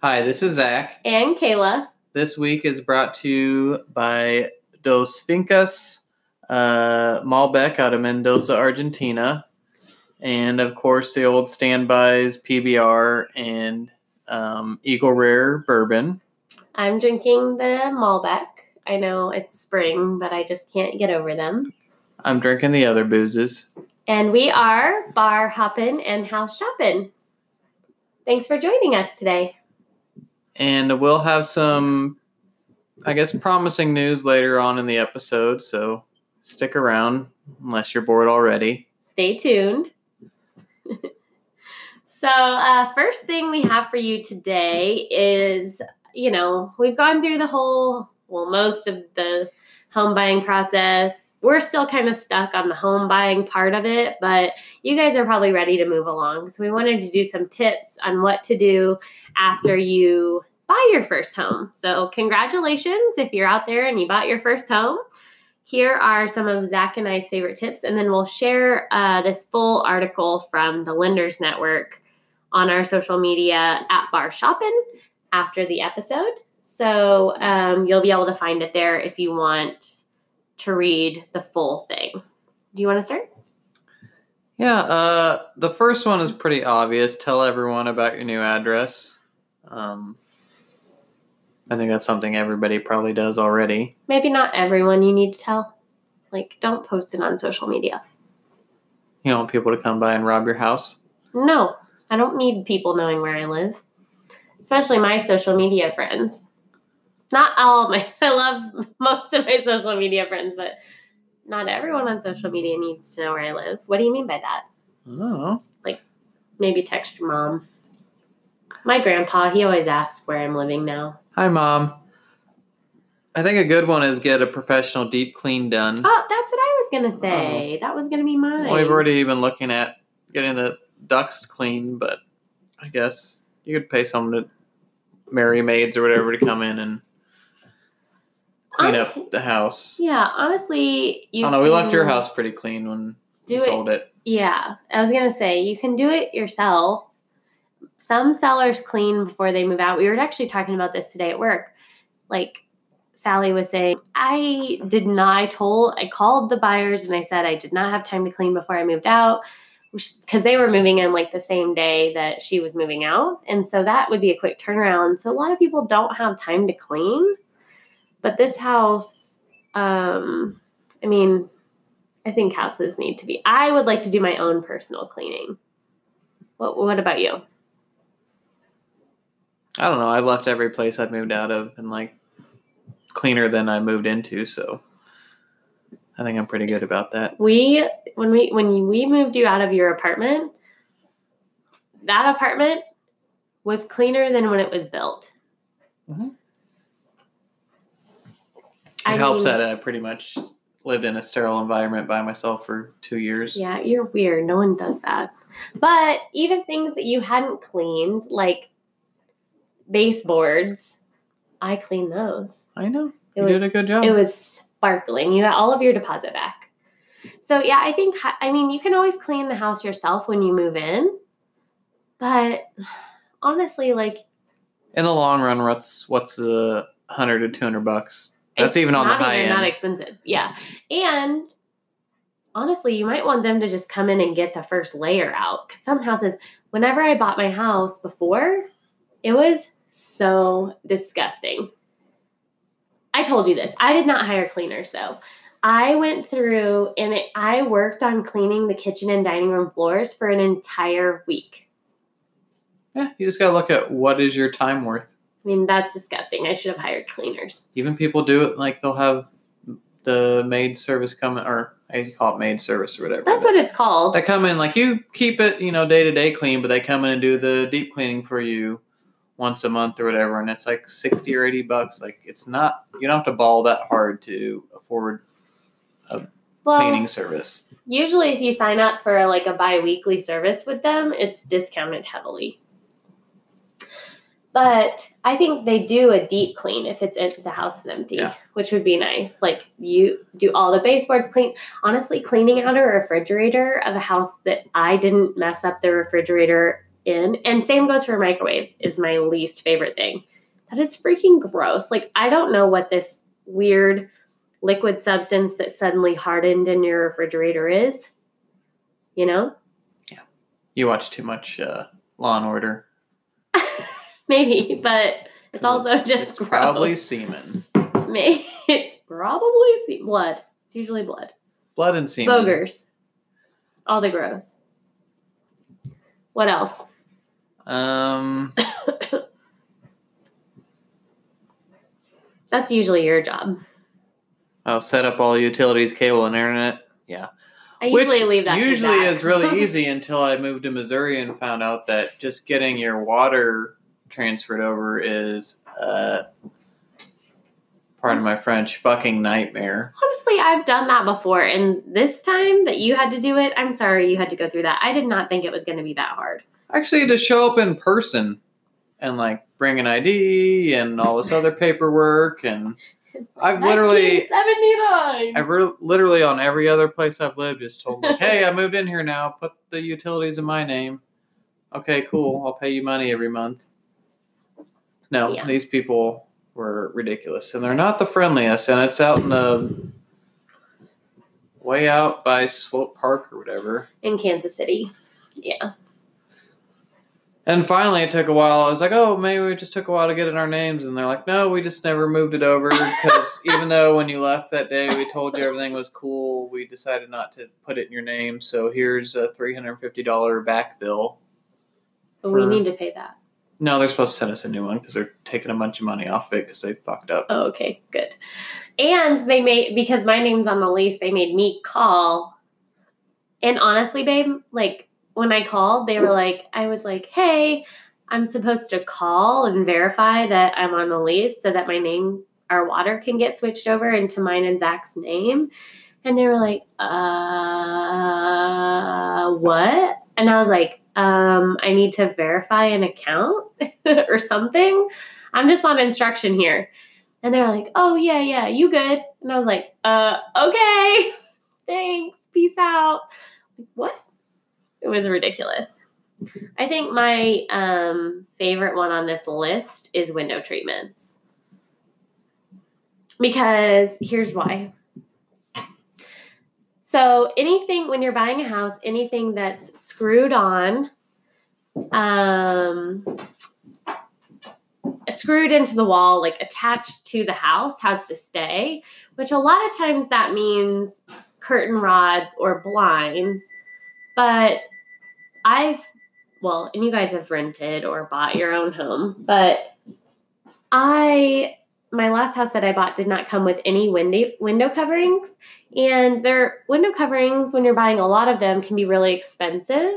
Hi, this is Zach. And Kayla. This week is brought to you by Dos Fincas uh, Malbec out of Mendoza, Argentina. And of course, the old standbys, PBR and um, Eagle Rare Bourbon. I'm drinking the Malbec. I know it's spring, but I just can't get over them. I'm drinking the other boozes. And we are bar hopping and house shopping. Thanks for joining us today. And we'll have some, I guess, promising news later on in the episode. So stick around unless you're bored already. Stay tuned. so, uh, first thing we have for you today is you know, we've gone through the whole, well, most of the home buying process. We're still kind of stuck on the home buying part of it, but you guys are probably ready to move along. So, we wanted to do some tips on what to do after you buy your first home. So, congratulations if you're out there and you bought your first home. Here are some of Zach and I's favorite tips, and then we'll share uh, this full article from the Lenders Network on our social media at Bar Shopping after the episode. So um, you'll be able to find it there if you want to read the full thing. Do you want to start? Yeah, uh, the first one is pretty obvious. Tell everyone about your new address. Um, I think that's something everybody probably does already. Maybe not everyone you need to tell. Like, don't post it on social media. You don't want people to come by and rob your house? No, I don't need people knowing where I live especially my social media friends. Not all of my, I love most of my social media friends, but not everyone on social media needs to know where I live. What do you mean by that? Oh. Like maybe text your mom. My grandpa, he always asks where I'm living now. Hi, mom. I think a good one is get a professional deep clean done. Oh, that's what I was gonna oh. say. Oh. That was gonna be mine. Well, we've already been looking at getting the ducts clean, but I guess you could pay someone to Merry Maids or whatever to come in and clean I, up the house. Yeah, honestly, you. I don't know. We left your house pretty clean when we sold it. Yeah, I was gonna say you can do it yourself. Some sellers clean before they move out. We were actually talking about this today at work. Like Sally was saying, I did not. I told, I called the buyers and I said I did not have time to clean before I moved out because they were moving in like the same day that she was moving out. And so that would be a quick turnaround. So a lot of people don't have time to clean. But this house, um, I mean, I think houses need to be. I would like to do my own personal cleaning. What What about you? I don't know. I've left every place I've moved out of and like cleaner than I moved into. So I think I'm pretty good about that. We when we when we moved you out of your apartment, that apartment was cleaner than when it was built. Mm-hmm. It helps mean, that I pretty much lived in a sterile environment by myself for two years. Yeah, you're weird. No one does that. But even things that you hadn't cleaned, like baseboards, I cleaned those. I know. It you was, did a good job. It was sparkling. You got all of your deposit back. So yeah, I think I mean you can always clean the house yourself when you move in, but honestly, like in the long run, what's what's a hundred to two hundred bucks? That's even on the high end. Not expensive, yeah. And honestly, you might want them to just come in and get the first layer out because some houses. Whenever I bought my house before, it was so disgusting. I told you this. I did not hire cleaners though. I went through and it, I worked on cleaning the kitchen and dining room floors for an entire week. Yeah, you just got to look at what is your time worth. I mean, that's disgusting. I should have hired cleaners. Even people do it like they'll have the maid service come or I call it maid service or whatever. That's what it's called. They come in like you keep it, you know, day to day clean, but they come in and do the deep cleaning for you once a month or whatever, and it's like sixty or eighty bucks. Like it's not you don't have to ball that hard to afford a well, cleaning service. Usually, if you sign up for like a bi-weekly service with them, it's discounted heavily. But I think they do a deep clean if it's in, the house is empty, yeah. which would be nice. Like you do all the baseboards clean. Honestly, cleaning out a refrigerator of a house that I didn't mess up the refrigerator in. And same goes for microwaves, is my least favorite thing. That is freaking gross. Like, I don't know what this weird liquid substance that suddenly hardened in your refrigerator is. You know? Yeah. You watch too much uh, Law and Order. Maybe, but it's also just It's probably semen. Maybe it's probably se- blood. It's usually blood. Blood and semen. Bogers. All the gross. What else? Um, That's usually your job. oh, set up all the utilities, cable, and internet. Yeah. I usually leave that. usually is really easy until I moved to Missouri and found out that just getting your water transferred over is, uh, pardon my French, fucking nightmare. Honestly, I've done that before, and this time that you had to do it, I'm sorry you had to go through that. I did not think it was going to be that hard. Actually, to show up in person and like bring an ID and all this other paperwork, and I've literally, seventy nine. I've re- literally on every other place I've lived just told me, hey, I moved in here now. Put the utilities in my name. Okay, cool. I'll pay you money every month. No, Yeah. these people were ridiculous, and they're not the friendliest. And it's out in the way out by Swope Park or whatever. in Kansas City. Yeah. And finally, it took a while. I was like, oh, maybe we just took a while to get in our names. And they're like, no, we just never moved it over because even though when you left that day, we told you everything was cool, we decided not to put it in your name. So here's a $350 back bill. But we need to pay that. No, they're supposed to send us a new one because they're taking a bunch of money off of it because they fucked up. Oh, okay, good. And they made because my name's on the lease, they made me call. And honestly, babe, like when I called, they were like, I was like, hey, I'm supposed to call and verify that I'm on the lease so that my name, our water can get switched over into mine and Zach's name. And they were like, uh, what? And I was like, um, I need to verify an account or something. I'm just on instruction here. And they're like, oh, yeah, yeah, you good. And I was like, uh, okay, thanks, peace out. What? It was ridiculous. I think my um, favorite one on this list is window treatments. Because here's why. So, anything when you're buying a house, anything that's screwed on, um, screwed into the wall, like attached to the house, has to stay, which a lot of times that means curtain rods or blinds. But I've, well, and you guys have rented or bought your own home, but I, my last house that I bought did not come with any window window coverings, and their window coverings, when you're buying a lot of them, can be really expensive.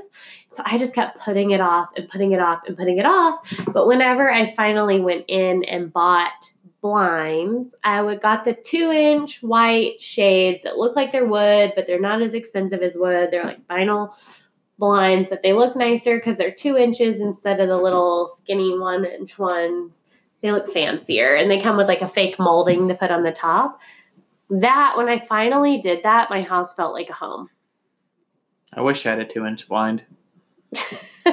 So I just kept putting it off and putting it off and putting it off. But whenever I finally went in and bought blinds, I would got the two inch white shades that look like they're wood, but they're not as expensive as wood. They're like vinyl blinds, but they look nicer because they're two inches instead of the little skinny one inch ones. They look fancier and they come with like a fake molding to put on the top. That, when I finally did that, my house felt like a home. I wish I had a two inch blind.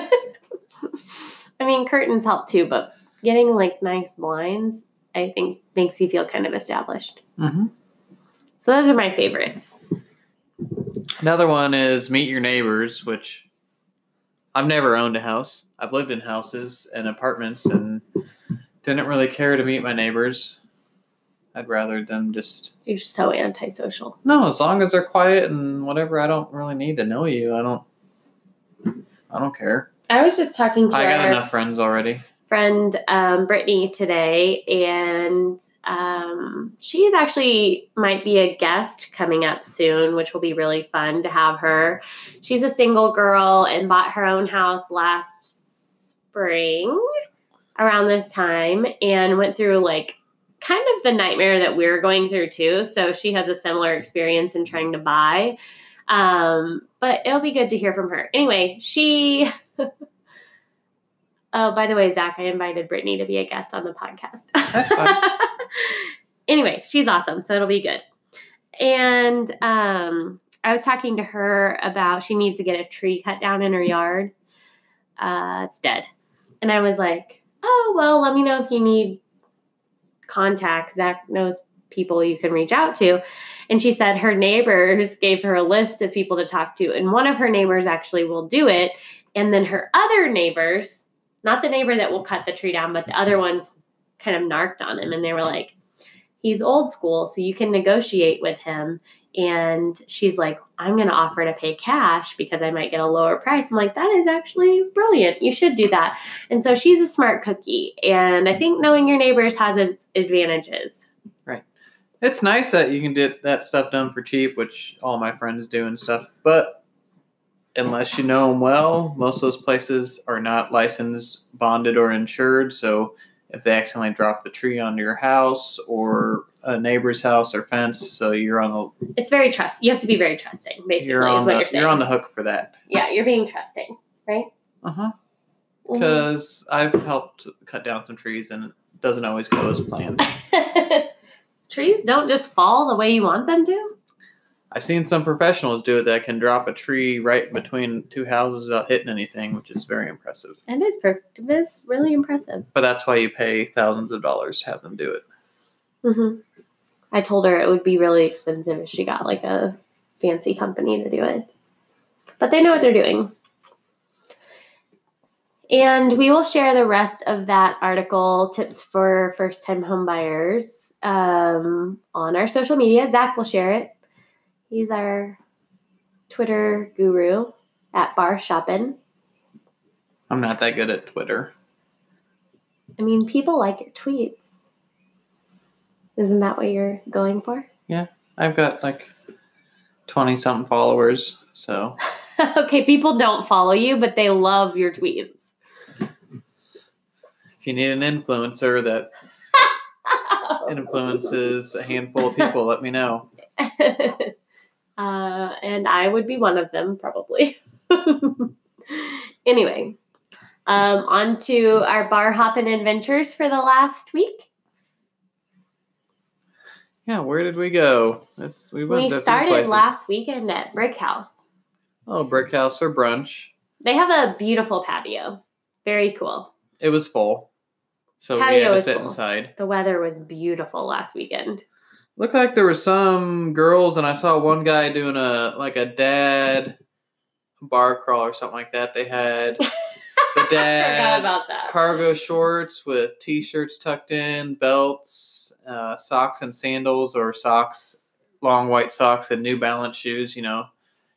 I mean, curtains help too, but getting like nice blinds, I think makes you feel kind of established. Mm-hmm. So those are my favorites. Another one is meet your neighbors, which I've never owned a house. I've lived in houses and apartments and didn't really care to meet my neighbors. I'd rather them just You're so antisocial. no, as long as they're quiet and whatever. I don't really need to know you. I don't. I don't care. I was just talking to I got enough friends already. friend um, Brittany today, and um, she's actually might be a guest coming up soon, which will be really fun to have her. She's a single girl and bought her own house last spring around this time and went through like kind of the nightmare that we're going through too. So she has a similar experience in trying to buy. Um, but it'll be good to hear from her. Anyway, she Oh, by the way, Zach, I invited Brittany to be a guest on the podcast. That's fine. anyway, she's awesome, so it'll be good. And um, I was talking to her about she needs to get a tree cut down in her yard. uh, it's dead. And I was like, oh, well, let me know if you need contacts. Zach knows people you can reach out to. And she said her neighbors gave her a list of people to talk to. And one of her neighbors actually will do it. And then her other neighbors, not the neighbor that will cut the tree down, but the other ones kind of narked on him. And they were like, he's old school, so you can negotiate with him. And she's like, I'm going to offer to pay cash because I might get a lower price. I'm like, that is actually brilliant. You should do that. And so she's a smart cookie. And I think knowing your neighbors has its advantages. Right. It's nice that you can get that stuff done for cheap, which all my friends do and stuff. But unless you know them well, most of those places are not licensed, bonded, or insured. So if they accidentally drop the tree onto your house or a neighbor's house or fence, so you're on the It's very trust. You have to be very trusting, basically, you're is what the you're saying. you're on the hook for that. yeah, you're being trusting, right? Uh huh. Because I've helped cut down some trees and it doesn't always go as planned. Trees don't just fall the way you want them to. I've seen some professionals do it that can drop a tree right between two houses without hitting anything, which is very impressive. It is perfect. It is really impressive. But that's why you pay thousands of dollars to have them do it. hmm I told her it would be really expensive if she got like a fancy company to do it. But they know what they're doing. And we will share the rest of that article, tips for first time homebuyers, um, on our social media. Zach will share it. He's our Twitter guru at Bar Shopping. I'm not that good at Twitter. I mean, people like your tweets. Isn't that what you're going for? Yeah. I've got like 20 something followers. So okay, people don't follow you, but they love your tweets. if you need an influencer that influences a handful of people, let me know. uh, and I would be one of them, probably. anyway, um, on to our bar hopping adventures for the last week. Yeah, where did we go? It's, we went We to a few started places. last weekend at Brick House. Oh, Brick House for brunch. They have a beautiful patio. Very cool. It was full. So we had to sit full. inside. The weather was beautiful last weekend. Looked like there were some girls, and I saw one guy doing a like a dad bar crawl or something like that. They had the I forgot dad about that. cargo shorts with t-shirts tucked in, belts, uh, socks and sandals, or socks, long white socks and New Balance shoes. You know,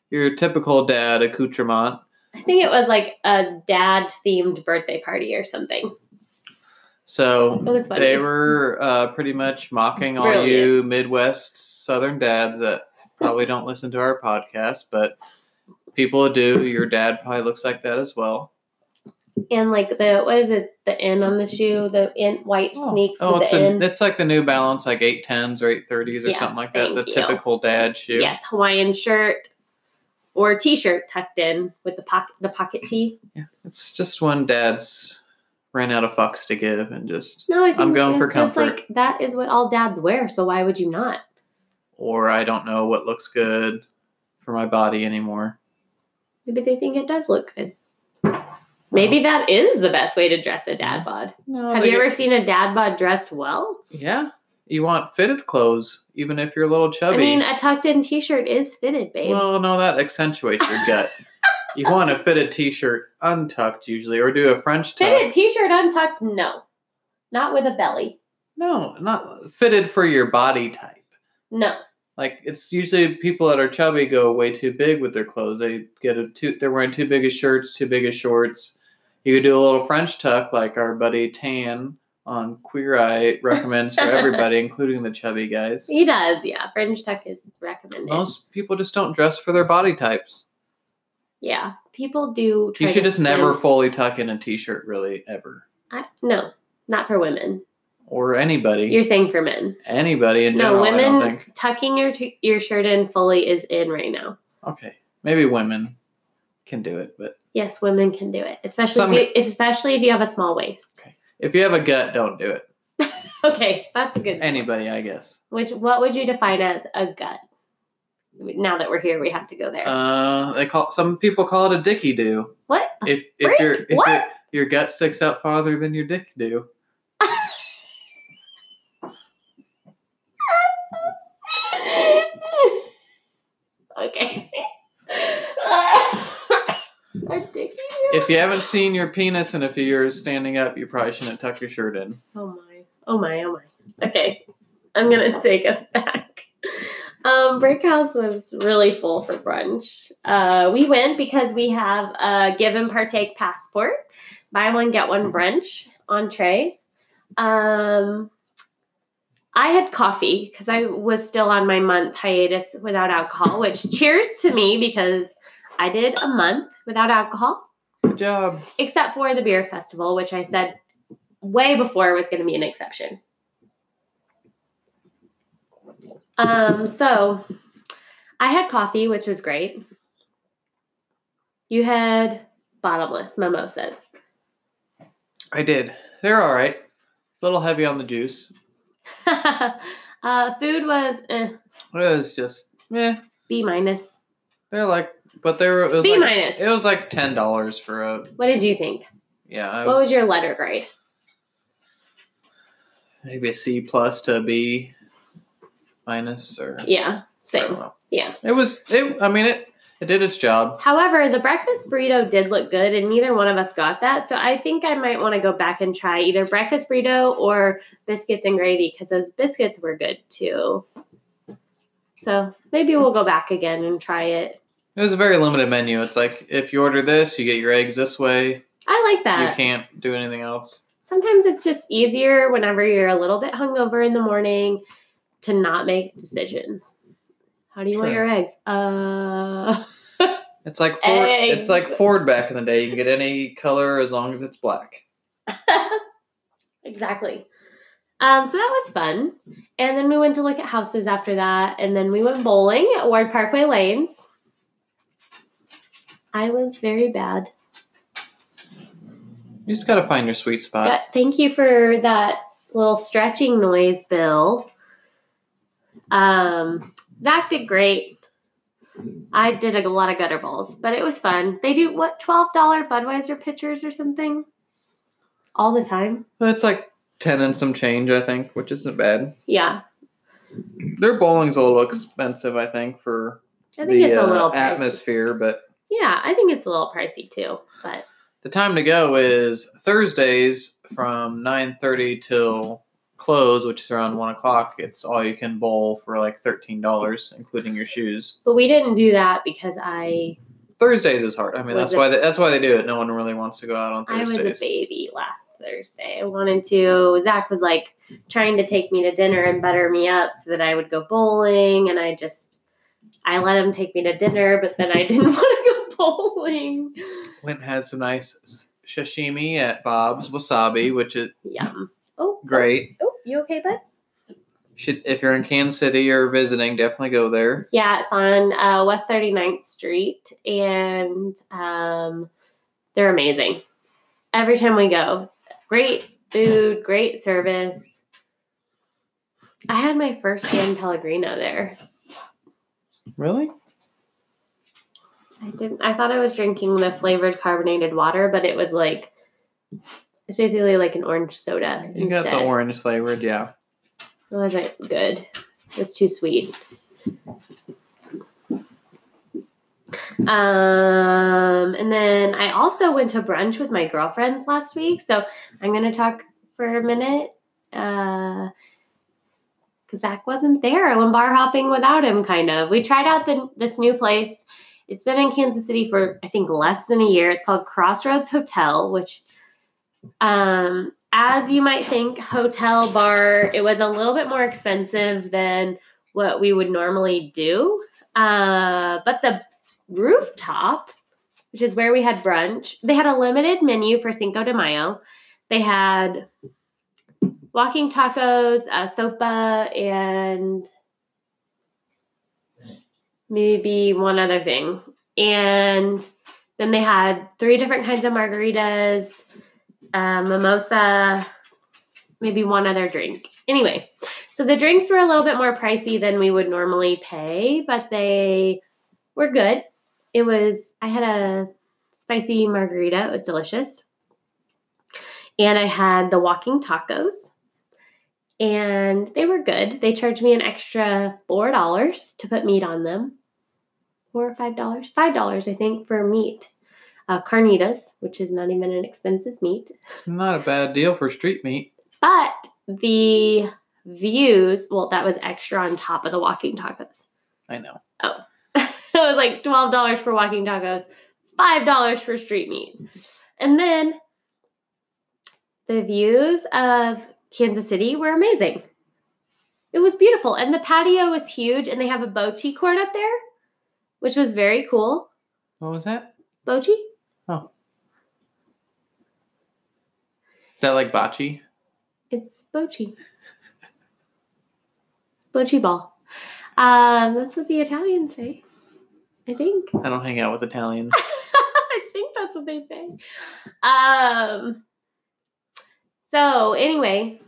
your typical dad accoutrement. I think it was like a dad themed birthday party or something. So It was funny. they were uh, pretty much mocking all Brilliant. you Midwest Southern dads that probably don't listen to our podcast, but people do. Your dad probably looks like that as well. And like the what is it? The N on the shoe, the in white oh. sneaks oh, with it's, the a, N. it's like the New Balance, like eight tens or eight thirties or Yeah, something like that. The you. typical dad shoe. Yes, Hawaiian shirt or t-shirt tucked in with the pocket the pocket tee. Yeah, it's just when dads ran out of fucks to give and just, No, I think I'm going for it's just comfort. like that is what all dads wear. So why would you not? or I don't know what looks good for my body anymore. Maybe they think it does look good. Maybe that is the best way to dress a dad bod. No, Have you ever seen a dad bod dressed well? Yeah, you want fitted clothes, even if you're a little chubby. I mean, a tucked in t-shirt is fitted, babe. well, no, that accentuates your gut. you want a fitted t-shirt untucked usually, or do a French tuck. fitted t-shirt untucked? No. Not with a belly. No, not fitted for your body type. No. Like it's usually people that are chubby go way too big with their clothes. They get a too. They're wearing too big of shirts, too big of shorts. You could do a little French tuck, like our buddy Tan on Queer Eye recommends for everybody, including the chubby guys. He does, yeah. Fringe tuck is recommended. Most people just don't dress for their body types. yeah. People do try You should just never fully tuck in a t-shirt, really, ever, I, no, not for women. or anybody. You're saying for men. anybody in No, general. Don't women tucking your t- your shirt in fully is in right now. Okay, maybe women can do it, but Yes, women can do it, especially Some- if you, especially if you have a small waist. Okay. if you have a gut, don't do it. Okay, that's a good. Anybody, I guess. Which what would you define as a gut? now that we're here, we have to go there. Uh, they call some people call it a dicky do. what? If if Frick? your if What? your, your gut sticks out farther than your dick do. okay. A dicky? If you haven't seen your penis in a few years standing up, you probably shouldn't tuck your shirt in. Oh my. Oh my. Oh my. Okay. I'm to take us back. Um, House was really full for brunch. Uh, we went because we have a give and partake passport. Buy one, get one brunch entree. Um, I had coffee because I was still on my month hiatus without alcohol, which cheers to me because I did a month without alcohol job. except for the beer festival, which I said way before was going to be an exception. Um, so I had coffee, which was great. You had bottomless mimosas. I did. They're all right. A little heavy on the juice. uh, food was eh, It was just, eh. B minus. They're like, but there were. It was B like, minus. It was like ten dollars for a. What did you think? Yeah. I What was your letter grade? maybe a C plus to a B minus or Yeah, same. Yeah. It was. It. I mean it. It did its job. However, the breakfast burrito did look good, and neither one of us got that. So I think I might want to go back and try either breakfast burrito or biscuits and gravy because those biscuits were good too. So maybe we'll go back again and try it. It was a very limited menu. It's like if you order this, you get your eggs this way. I like that. You can't do anything else. Sometimes it's just easier whenever you're a little bit hungover in the morning to not make decisions. How do you want your eggs? Uh, It's like Ford. Eggs. It's like Ford back in the day. You can get any color as long as it's black. exactly. Um, so that was fun. And then we went to look at houses after that. And then we went bowling at Ward Parkway Lanes. I was very bad. You just gotta find your sweet spot. But thank you for that little stretching noise, Bill. Um, Zach did great. I did a lot of gutter balls, but it was fun. They do what twelve dollar Budweiser pitchers or something all the time. It's like ten and some change, I think, which isn't bad. Yeah, Their bowling's a little expensive, I think, for I think the it's a uh, little pricey. atmosphere. But Yeah, I think it's a little pricey too. But the time to go is Thursdays from nine thirty till close, which is around one o'clock. It's all you can bowl for like thirteen dollars, including your shoes. but we didn't do that because I Thursdays is hard. I mean, that's it- why they, that's why they do it. No one really wants to go out on Thursdays. I was a baby last Thursday. I wanted to. Zach was like trying to take me to dinner and butter me up so that I would go bowling, and I just I let him take me to dinner, but then I didn't want to bowling. Went had some nice sashimi at Bob's Wasabi, which is Yum. Oh, great. Oh, you okay, bud? Should if you're in Kansas City or visiting, definitely go there. Yeah, it's on uh, West 39th Street, and um, they're amazing. Every time we go, great food, great service. I had my first San Pellegrino there. Really? I didn't. I thought I was drinking the flavored carbonated water, but it was like it's basically like an orange soda You instead. got the orange flavored, yeah. It wasn't good. It was too sweet. Um, and then I also went to brunch with my girlfriends last week, so I'm gonna talk for a minute. Uh, because Zach wasn't there. I went bar hopping without him, kind of. We tried out the, this new place. It's been in Kansas City for I think less than a year. It's called Crossroads Hotel, which um as you might think, hotel bar, it was a little bit more expensive than what we would normally do. Uh, but the rooftop, which is where we had brunch, they had a limited menu for Cinco de Mayo. They had walking tacos, uh, sopa, and maybe one other thing. And then they had three different kinds of margaritas, uh, mimosa, maybe one other drink. Anyway, so the drinks were a little bit more pricey than we would normally pay, but they were good. It was, I had a spicy margarita, it was delicious. And I had the walking tacos, and they were good. They charged me an extra $4 to put meat on them. Four or five dollars, five dollars, I think, for meat. Uh, carnitas, which is not even an expensive meat. Not a bad deal for street meat. But the views, well, that was extra on top of the walking tacos. I know. Oh. it was like $12 for walking tacos, $5 for street meat. And then the views of Kansas City were amazing. It was beautiful. And the patio was huge, and they have a bocce court up there, which was very cool. What was that? Bocce? Oh, is that like bocce? It's bocce. Bocce ball. Um, that's what the Italians say. I think. I don't hang out with Italians. I think that's what they say. Um. So anyway,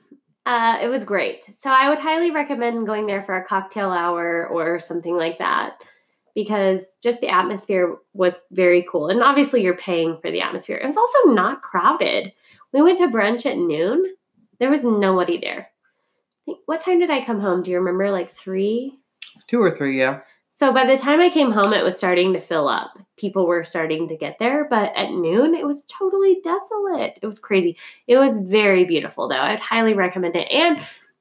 uh, it was great. So I would highly recommend going there for a cocktail hour or something like that because just the atmosphere was very cool. And obviously, you're paying for the atmosphere. It was also not crowded. We went to brunch at noon. There was nobody there. What time did I come home? Do you remember? Like three? Two or three, yeah. So by the time I came home, it was starting to fill up. People were starting to get there, but at noon, it was totally desolate. It was crazy. It was very beautiful, though. I'd highly recommend it. And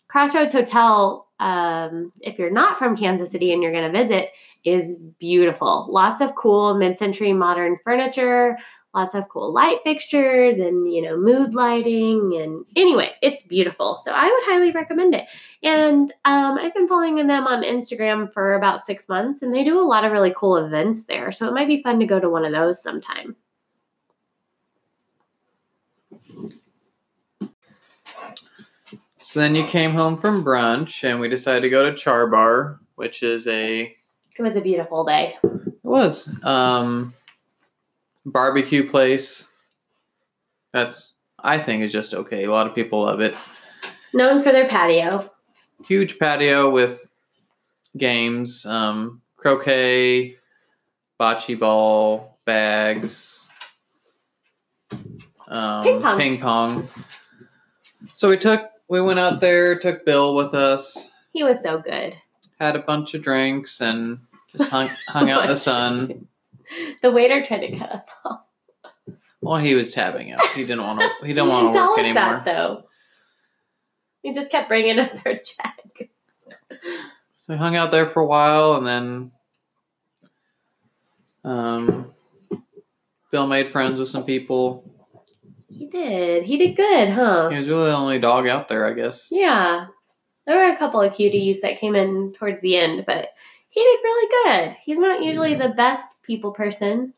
Crossroads Hotel, um, if you're not from Kansas City and you're going to visit, is beautiful. Lots of cool mid-century modern furniture, lots of cool light fixtures, and you know mood lighting. And anyway, it's beautiful. So I would highly recommend it. And um, I've been following them on Instagram for about six months, and they do a lot of really cool events there. So it might be fun to go to one of those sometime. So then you came home from brunch, and we decided to go to Char Bar, which is a It was a beautiful day. it was um barbecue place. That's I think is just okay. A lot of people love it. Known for their patio. Huge patio with games, um, croquet, bocce ball, bags, um, Ping pong. Ping pong. So we took we went out there, took Bill with us, He was so good. had a bunch of drinks, and just hung hung out in the sun. The waiter tried to cut us off. Well, he was tabbing out. He didn't want to. He didn't want to tell work us anymore. that though. He just kept bringing us our check. We hung out there for a while, and then um, Bill made friends with some people. He did. He did good, huh? He was really the only dog out there, I guess. Yeah. There were a couple of cuties that came in towards the end, but he did really good. He's not usually the best people person,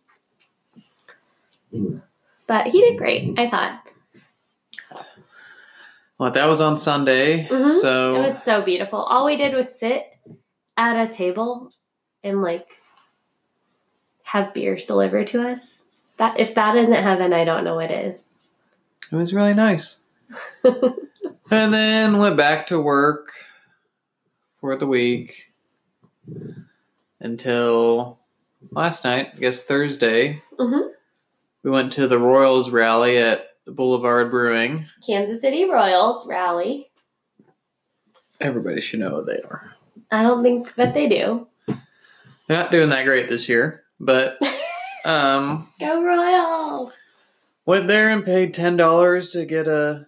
but he did great, I thought. Well, that was on Sunday, Mhm. so It was so beautiful. All we did was sit at a table and like have beers delivered to us. That if that isn't heaven, I don't know what is. It was really nice. And then went back to work for the week until last night, I guess Thursday. Mhm. We went to the Royals rally at the Boulevard Brewing. Kansas City Royals rally. Everybody should know who they are. I don't think that they do. They're not doing that great this year, but um, Go Royals! Went there and paid ten dollars to get a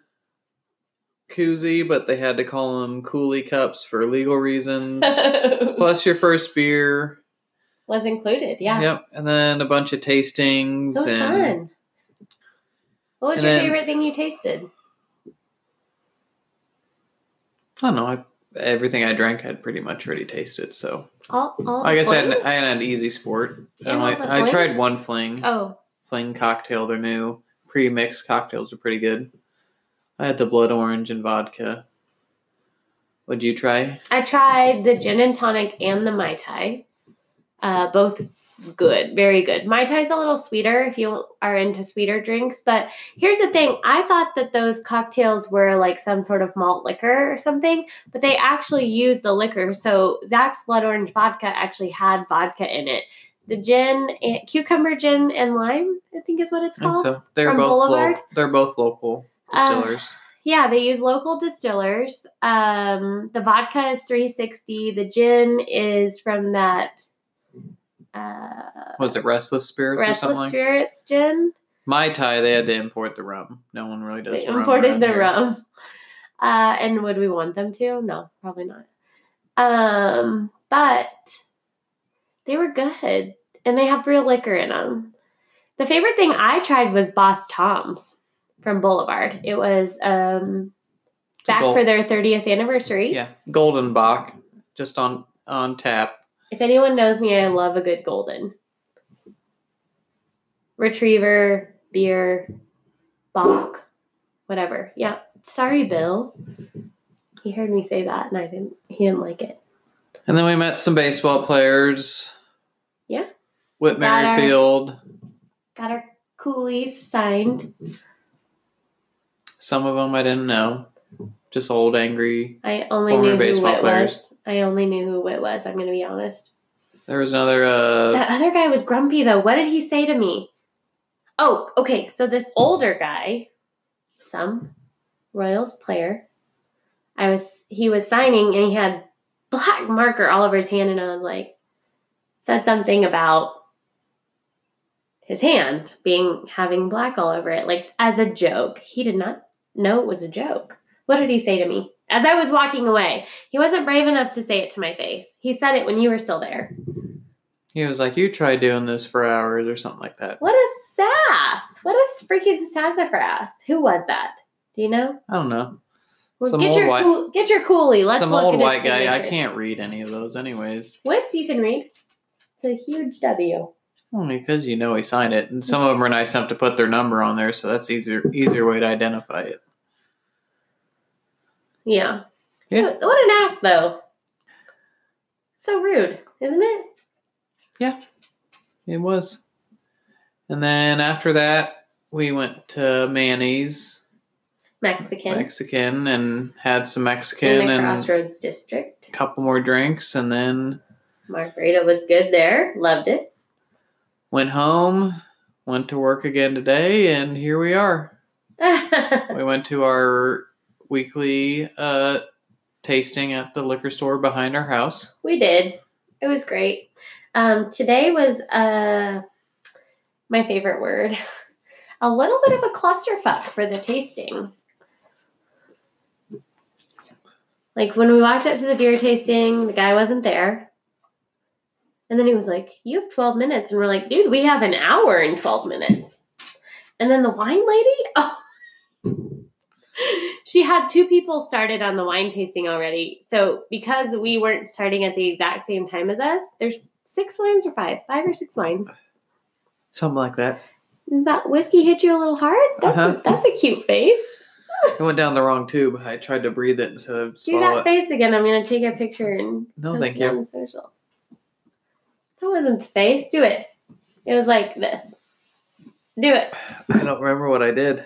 koozie, but they had to call them coolie cups for legal reasons. Plus your first beer. Was included, yeah. Yep, and then a bunch of tastings It was and fun. What was your then- favorite thing you tasted? I don't know. I, everything I drank, I'd pretty much already tasted. So All, all I guess I had. I had an easy sport. Yeah, And all like, the I tried one fling. Oh, Fling cocktail. They're new pre-mixed cocktails are pretty good. I had the blood orange and vodka. What'd you try? I tried the gin and tonic and the mai tai. Uh, both good, very good. Mai Tai's a little sweeter if you are into sweeter drinks. But here's the thing I thought that those cocktails were like some sort of malt liquor or something, but they actually used the liquor. So Zach's Blood Orange vodka actually had vodka in it. The gin, and, cucumber gin and lime, I think is what it's called. so. They're both lo- they're both local Uh, distillers. Yeah, they use local distillers. Um, the vodka is 360. The gin is from that uh, Was it Restless Spirits or Restless something like? Spirits gin. Mai Tai, they had to import the rum. No one really does. They imported the here. rum. Uh, and would we want them to? No, probably not. Um, but they were good, and they have real liquor in them. The favorite thing I tried was Boss Tom's from Boulevard. It was um, back Gold- for their 30th anniversary. Yeah, Golden Bock, just on on tap. If anyone knows me, I love a good golden. Retriever, beer, Bock, whatever. Yeah. Sorry, Bill. He heard me say that and I didn't he didn't like it. And then we met some baseball players. Yeah. Whit Got our- Merrifield. Got our coolies signed. Some of them I didn't know. Just old angry. I only knew who baseball Whit players. was. I only knew who Whit was, I'm gonna be honest. There was another. uh That other guy was grumpy though. What did he say to me? Oh, okay. So this older guy, some Royals player, I was he was signing and he had black marker all over his hand and I was like said something about his hand being having black all over it, like as a joke. He did not know it was a joke. What did he say to me? As I was walking away, he wasn't brave enough to say it to my face. He said it when you were still there. He was like, "You tried doing this for hours or something like that." What a sass! What a freaking sassafras! Who was that? Do you know? I don't know. Well, Some get old your white- cool, get your coolie. Let's Some look old white guy. I can't read any of those, anyways. What you can read. A huge W. Only because you know he signed it, and some of them are nice enough to put their number on there, so that's easier easier way to identify it. Yeah. Yeah. What an ass though. So rude, isn't it? Yeah, it was. And then after that, we went to Manny's Mexican Mexican and had some Mexican in the and Crossroads District. a couple more drinks, and then Margarita was good there. Loved it. went home. Went to work again today, and here we are. We went to our weekly uh, tasting at the liquor store behind our house. We did. It was great. Um, today was uh, my favorite word. A little bit of a clusterfuck for the tasting. Like when we walked up to the beer tasting, the guy wasn't there. And then he was like, You have 12 minutes. And we're like, Dude, we have an hour and 12 minutes. And then the wine lady, oh, she had two people started on the wine tasting already. So because we weren't starting at the exact same time as us, there's six wines or five, five or six wines. Something like that. That whiskey hit you a little hard? That's Uh-huh. a, that's a cute face. It went down the wrong tube. I tried to breathe it instead of Do that it. face again. I'm gonna take a picture and No, thank it you. on social. That wasn't the face. Do it. It was like this. Do it. I don't remember what I did.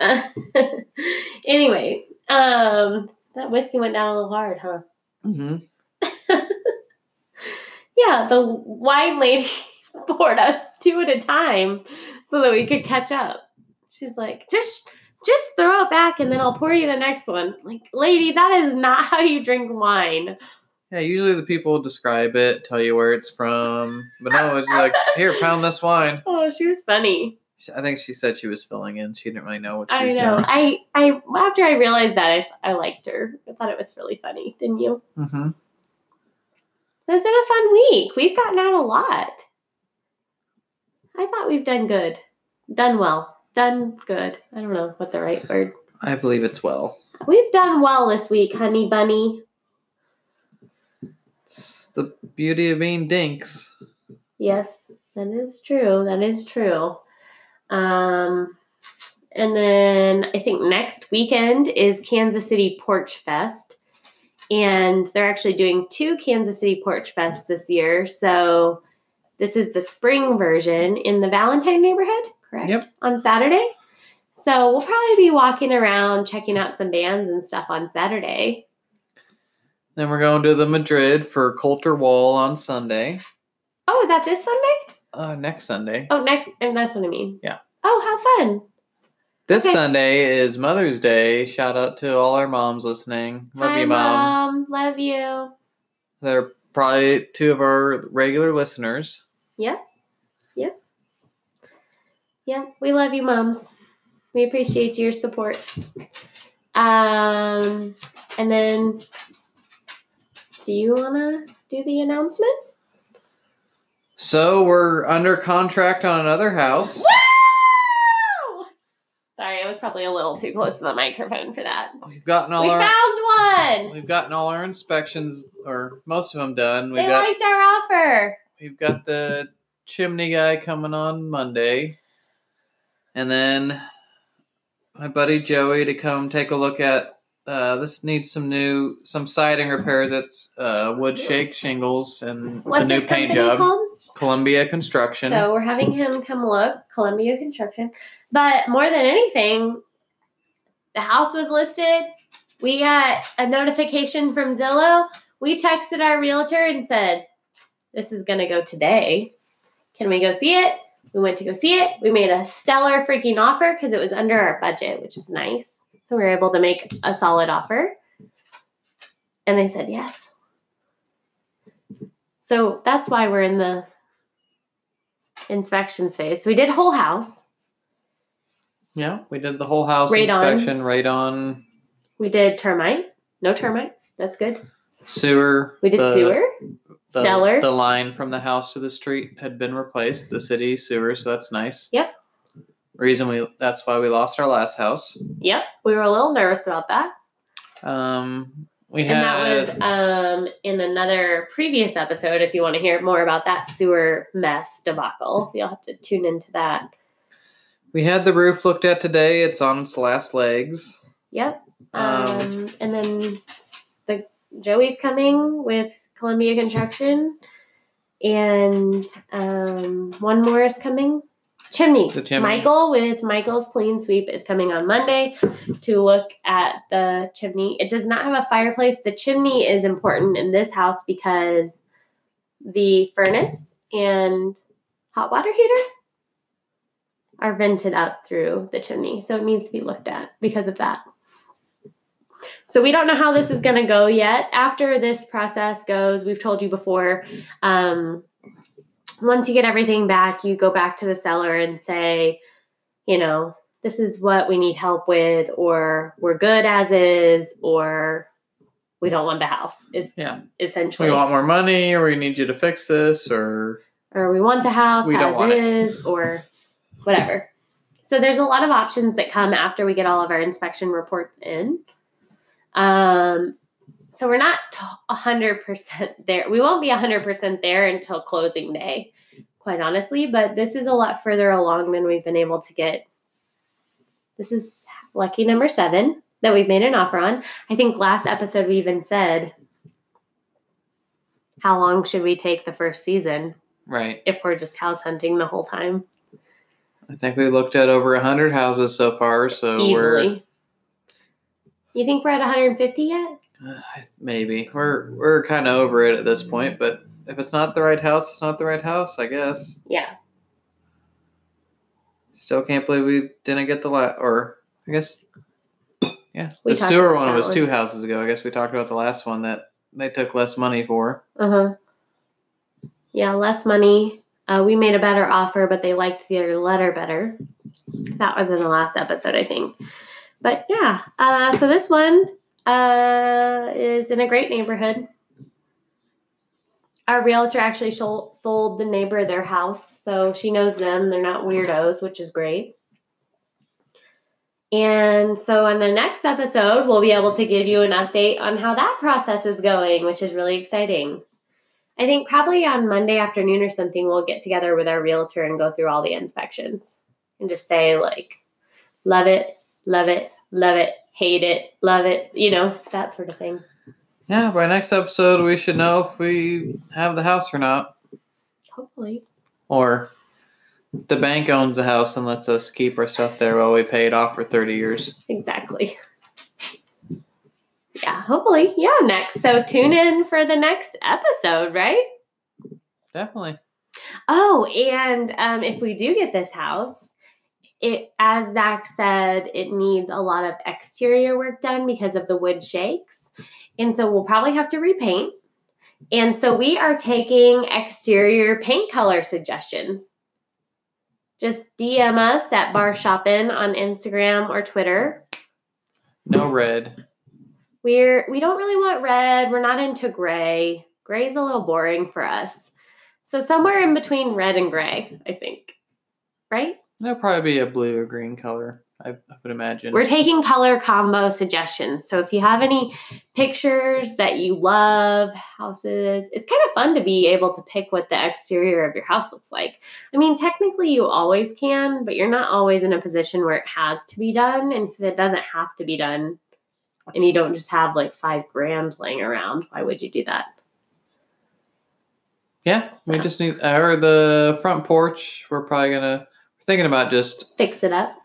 anyway, um, that whiskey went down a little hard, huh? Mm-hmm. Yeah, the wine lady poured us two at a time so that we could catch up. She's like, just just throw it back and then I'll pour you the next one. Like, lady, that is not how you drink wine. Yeah, usually the people describe it, tell you where it's from, but no, it's like, here, pound this wine. Oh, she was funny. I think she said she was filling in. She didn't really know what she I was know. doing. I I after I realized that I, I liked her. I thought it was really funny, didn't you? Mm-hmm. It's been a fun week. We've gotten out a lot. I thought we've done good. Done well. Done good. I don't know what the right word. I believe it's well. We've done well this week, honey bunny. It's the beauty of being dinks. Yes, that is true. That is true. Um, and then I think next weekend is Kansas City Porch Fest. And they're actually doing two Kansas City Porch Fests this year. So this is the spring version in the Valentine neighborhood, correct? Yep. On Saturday. So we'll probably be walking around checking out some bands and stuff on Saturday. Then we're going to the Madrid for Colter Wall on Sunday. Oh, is that this Sunday? Uh, next Sunday. Oh, next, and that's what I mean. Yeah. Oh, how fun! This okay. Sunday is Mother's Day. Shout out to all our moms listening. Love Hi, you, mom. mom. Love you. They're probably two of our regular listeners. Yep. Yep. Yep. We love you, moms. We appreciate your support. Um, and then, do you want to do the announcement? So we're under contract on another house. Woo! Sorry, I was probably a little too close to the microphone for that. We've gotten all we our found one. we've gotten all our inspections or most of them done. We've They got liked our offer. we've got the chimney guy coming on Monday. And then my buddy Joey to come take a look at uh, this needs some new some siding repairs. It's uh, wood shake shingles and What's a new this paint company job. called? Columbia Construction. So we're having him come look, Columbia Construction. But more than anything, the house was listed. We got a notification from Zillow. We texted our realtor and said, This is going to go today. Can we go see it? We went to go see it. We made a stellar freaking offer because it was under our budget, which is nice. So we were able to make a solid offer. And they said yes. So that's why we're in the inspection phase. So we did whole house. yeah, we did the whole house Radon. inspection, radon, We did termite. No termites. That's good. sewer. We did the- sewer. The, Stellar. The line from the house to the street had been replaced, the city sewer, so that's nice. Yep. Reason we that's why we lost our last house. Yep. We were a little nervous about that. Um, we And had that was um, in another previous episode if you want to hear more about that sewer mess debacle. So you'll have to tune into that. we had the roof looked at today. It's on its last legs. Yep. Um, Um, and then the Joey's coming with Columbia Construction, and um, one more is coming. Chimney. The chimney. Michael with Michael's Clean Sweep is coming on Monday to look at the chimney. It does not have a fireplace. The chimney is important in this house because the furnace and hot water heater are vented up through the chimney. So it needs to be looked at because of that. So we don't know how this is going to go yet. After this process goes, we've told you before, um, once you get everything back, you go back to the seller and say, you know, this is what we need help with, or we're good as is, or we don't want the house. Is Yeah. essentially, We want more money, or we need you to fix this, or or we want the house We as want it. is, or whatever. So there's a lot of options that come after we get all of our inspection reports in. Um, so we're not a hundred percent there. We won't be a hundred percent there until closing day, quite honestly. But this is a lot further along than we've been able to get. This is lucky number seven that we've made an offer on. I think last episode we even said, how long should we take the first season right. if we're just house hunting the whole time? I think we looked at over a hundred houses so far, so we're You think we're at 150 yet? Uh, maybe we're we're kind of over it at this point. But if it's not the right house, it's not the right house. I guess. Yeah. Still can't believe we didn't get the la or I guess yeah. We the sewer one was one. two houses ago. I guess we talked about the last one that they took less money for. Uh huh. Yeah, less money. Uh, we made a better offer, but they liked the other letter better. That was in the last episode, I think. But yeah, uh, so this one uh, is in a great neighborhood. Our realtor actually sold, sold the neighbor their house, so she knows them. They're not weirdos, which is great. And so, on the next episode, we'll be able to give you an update on how that process is going, which is really exciting. I think probably on Monday afternoon or something, we'll get together with our realtor and go through all the inspections and just say, like, love it, love it, love it, hate it, love it, you know, that sort of thing. Yeah, by next episode we should know if we have the house or not. Hopefully. Or the bank owns the house and lets us keep our stuff there while we pay it off for 30 years. Exactly. Yeah, hopefully. Yeah, next. So tune in for the next episode, right? Definitely. Oh, and um, if we do get this house, it as Zach said, it needs a lot of exterior work done because of the wood shakes. And so we'll probably have to repaint. And so we are taking exterior paint color suggestions. Just DM us at Bar Shoppin on Instagram or Twitter. No red. We're we don't really want red. We're not into gray. Gray's a little boring for us. So somewhere in between red and gray, I think. Right? There'll probably be a blue or green color, I, I would imagine. We're taking color combo suggestions. So if you have any pictures that you love, houses, it's kind of fun to be able to pick what the exterior of your house looks like. I mean, technically you always can, but you're not always in a position where it has to be done. And if it doesn't have to be done, and you don't just have like five grand laying around, why would you do that? yeah, we just need, or the front porch, we're probably gonna, thinking about just Fix it up.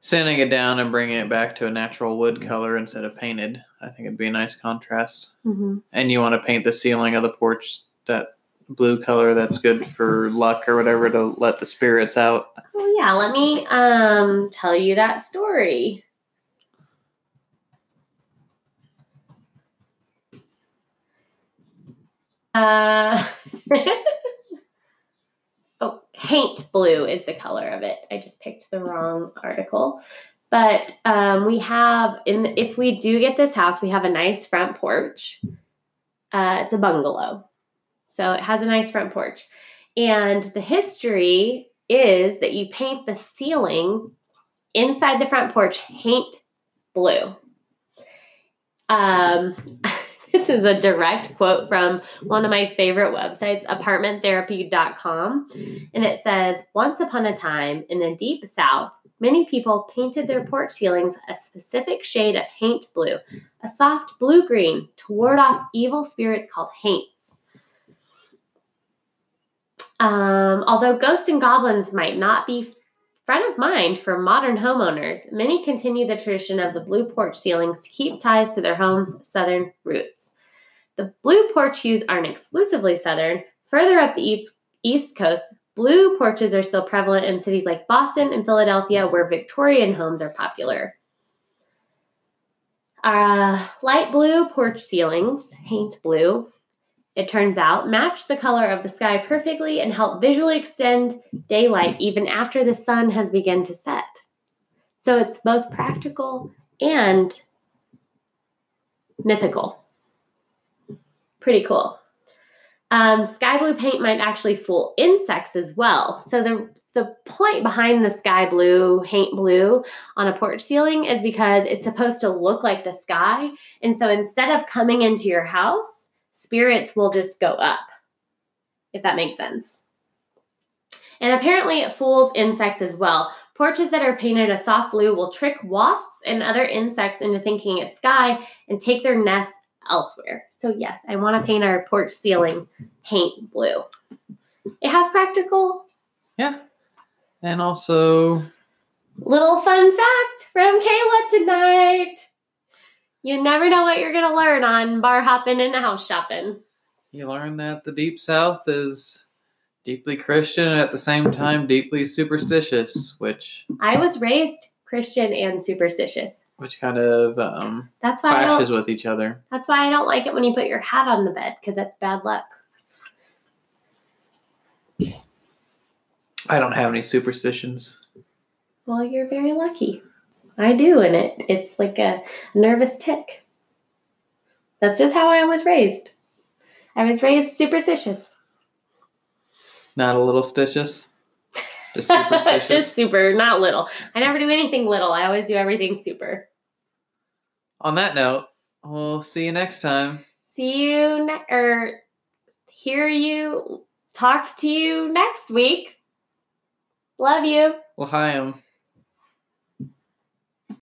sanding it down and bringing it back to a natural wood color instead of painted. I think it'd be a nice contrast. Mm-hmm. And you want to paint the ceiling of the porch that blue color that's good for luck or whatever to let the spirits out. Oh yeah, let me um tell you that story. Uh Haint blue is the color of it. I just picked the wrong article. But um, we have in if we do get this house, we have a nice front porch. Uh, it's a bungalow. So it has a nice front porch. And the history is that you paint the ceiling inside the front porch haint blue. Um, this is a direct quote from one of my favorite websites, apartmenttherapy.com. And it says Once upon a time in the deep south, many people painted their porch ceilings a specific shade of haint blue, a soft blue green, to ward off evil spirits called haints. Um, although ghosts and goblins might not be front of mind for modern homeowners, many continue the tradition of the blue porch ceilings to keep ties to their home's southern roots. The blue porch hues aren't exclusively southern. Further up the east, coast, blue porches are still prevalent in cities like Boston and Philadelphia, where Victorian homes are popular. Uh, light blue porch ceilings, haint blue, it turns out, match the color of the sky perfectly and help visually extend daylight even after the sun has begun to set. So it's both practical and mythical. Pretty cool. Um, sky blue paint might actually fool insects as well. So the the point behind the sky blue, haint blue on a porch ceiling is because it's supposed to look like the sky. And so instead of coming into your house, spirits will just go up, if that makes sense. And apparently, it fools insects as well. Porches that are painted a soft blue will trick wasps and other insects into thinking it's sky and take their nests elsewhere. So, yes, I want to paint our porch ceiling haint blue. It has practical Yeah. And also, little fun fact from Kayla tonight. You never know what you're going to learn on bar hopping and house shopping. you learn that the Deep South is deeply Christian and at the same time deeply superstitious, which I was raised Christian and superstitious. which kind of um, That's why clashes with each other. that's why I don't like it when you put your hat on the bed because that's bad luck. I don't have any superstitions. Well, you're very lucky. I do, and it it's like a nervous tick. That's just how I was raised. I was raised superstitious. Not a little stitious. Just superstitious. just super, not little. I never do anything little. I always do everything super. On that note, we'll see you next time. See you ne- or hear you talk to you next week. Love you. Well, hi, um.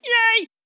Yay!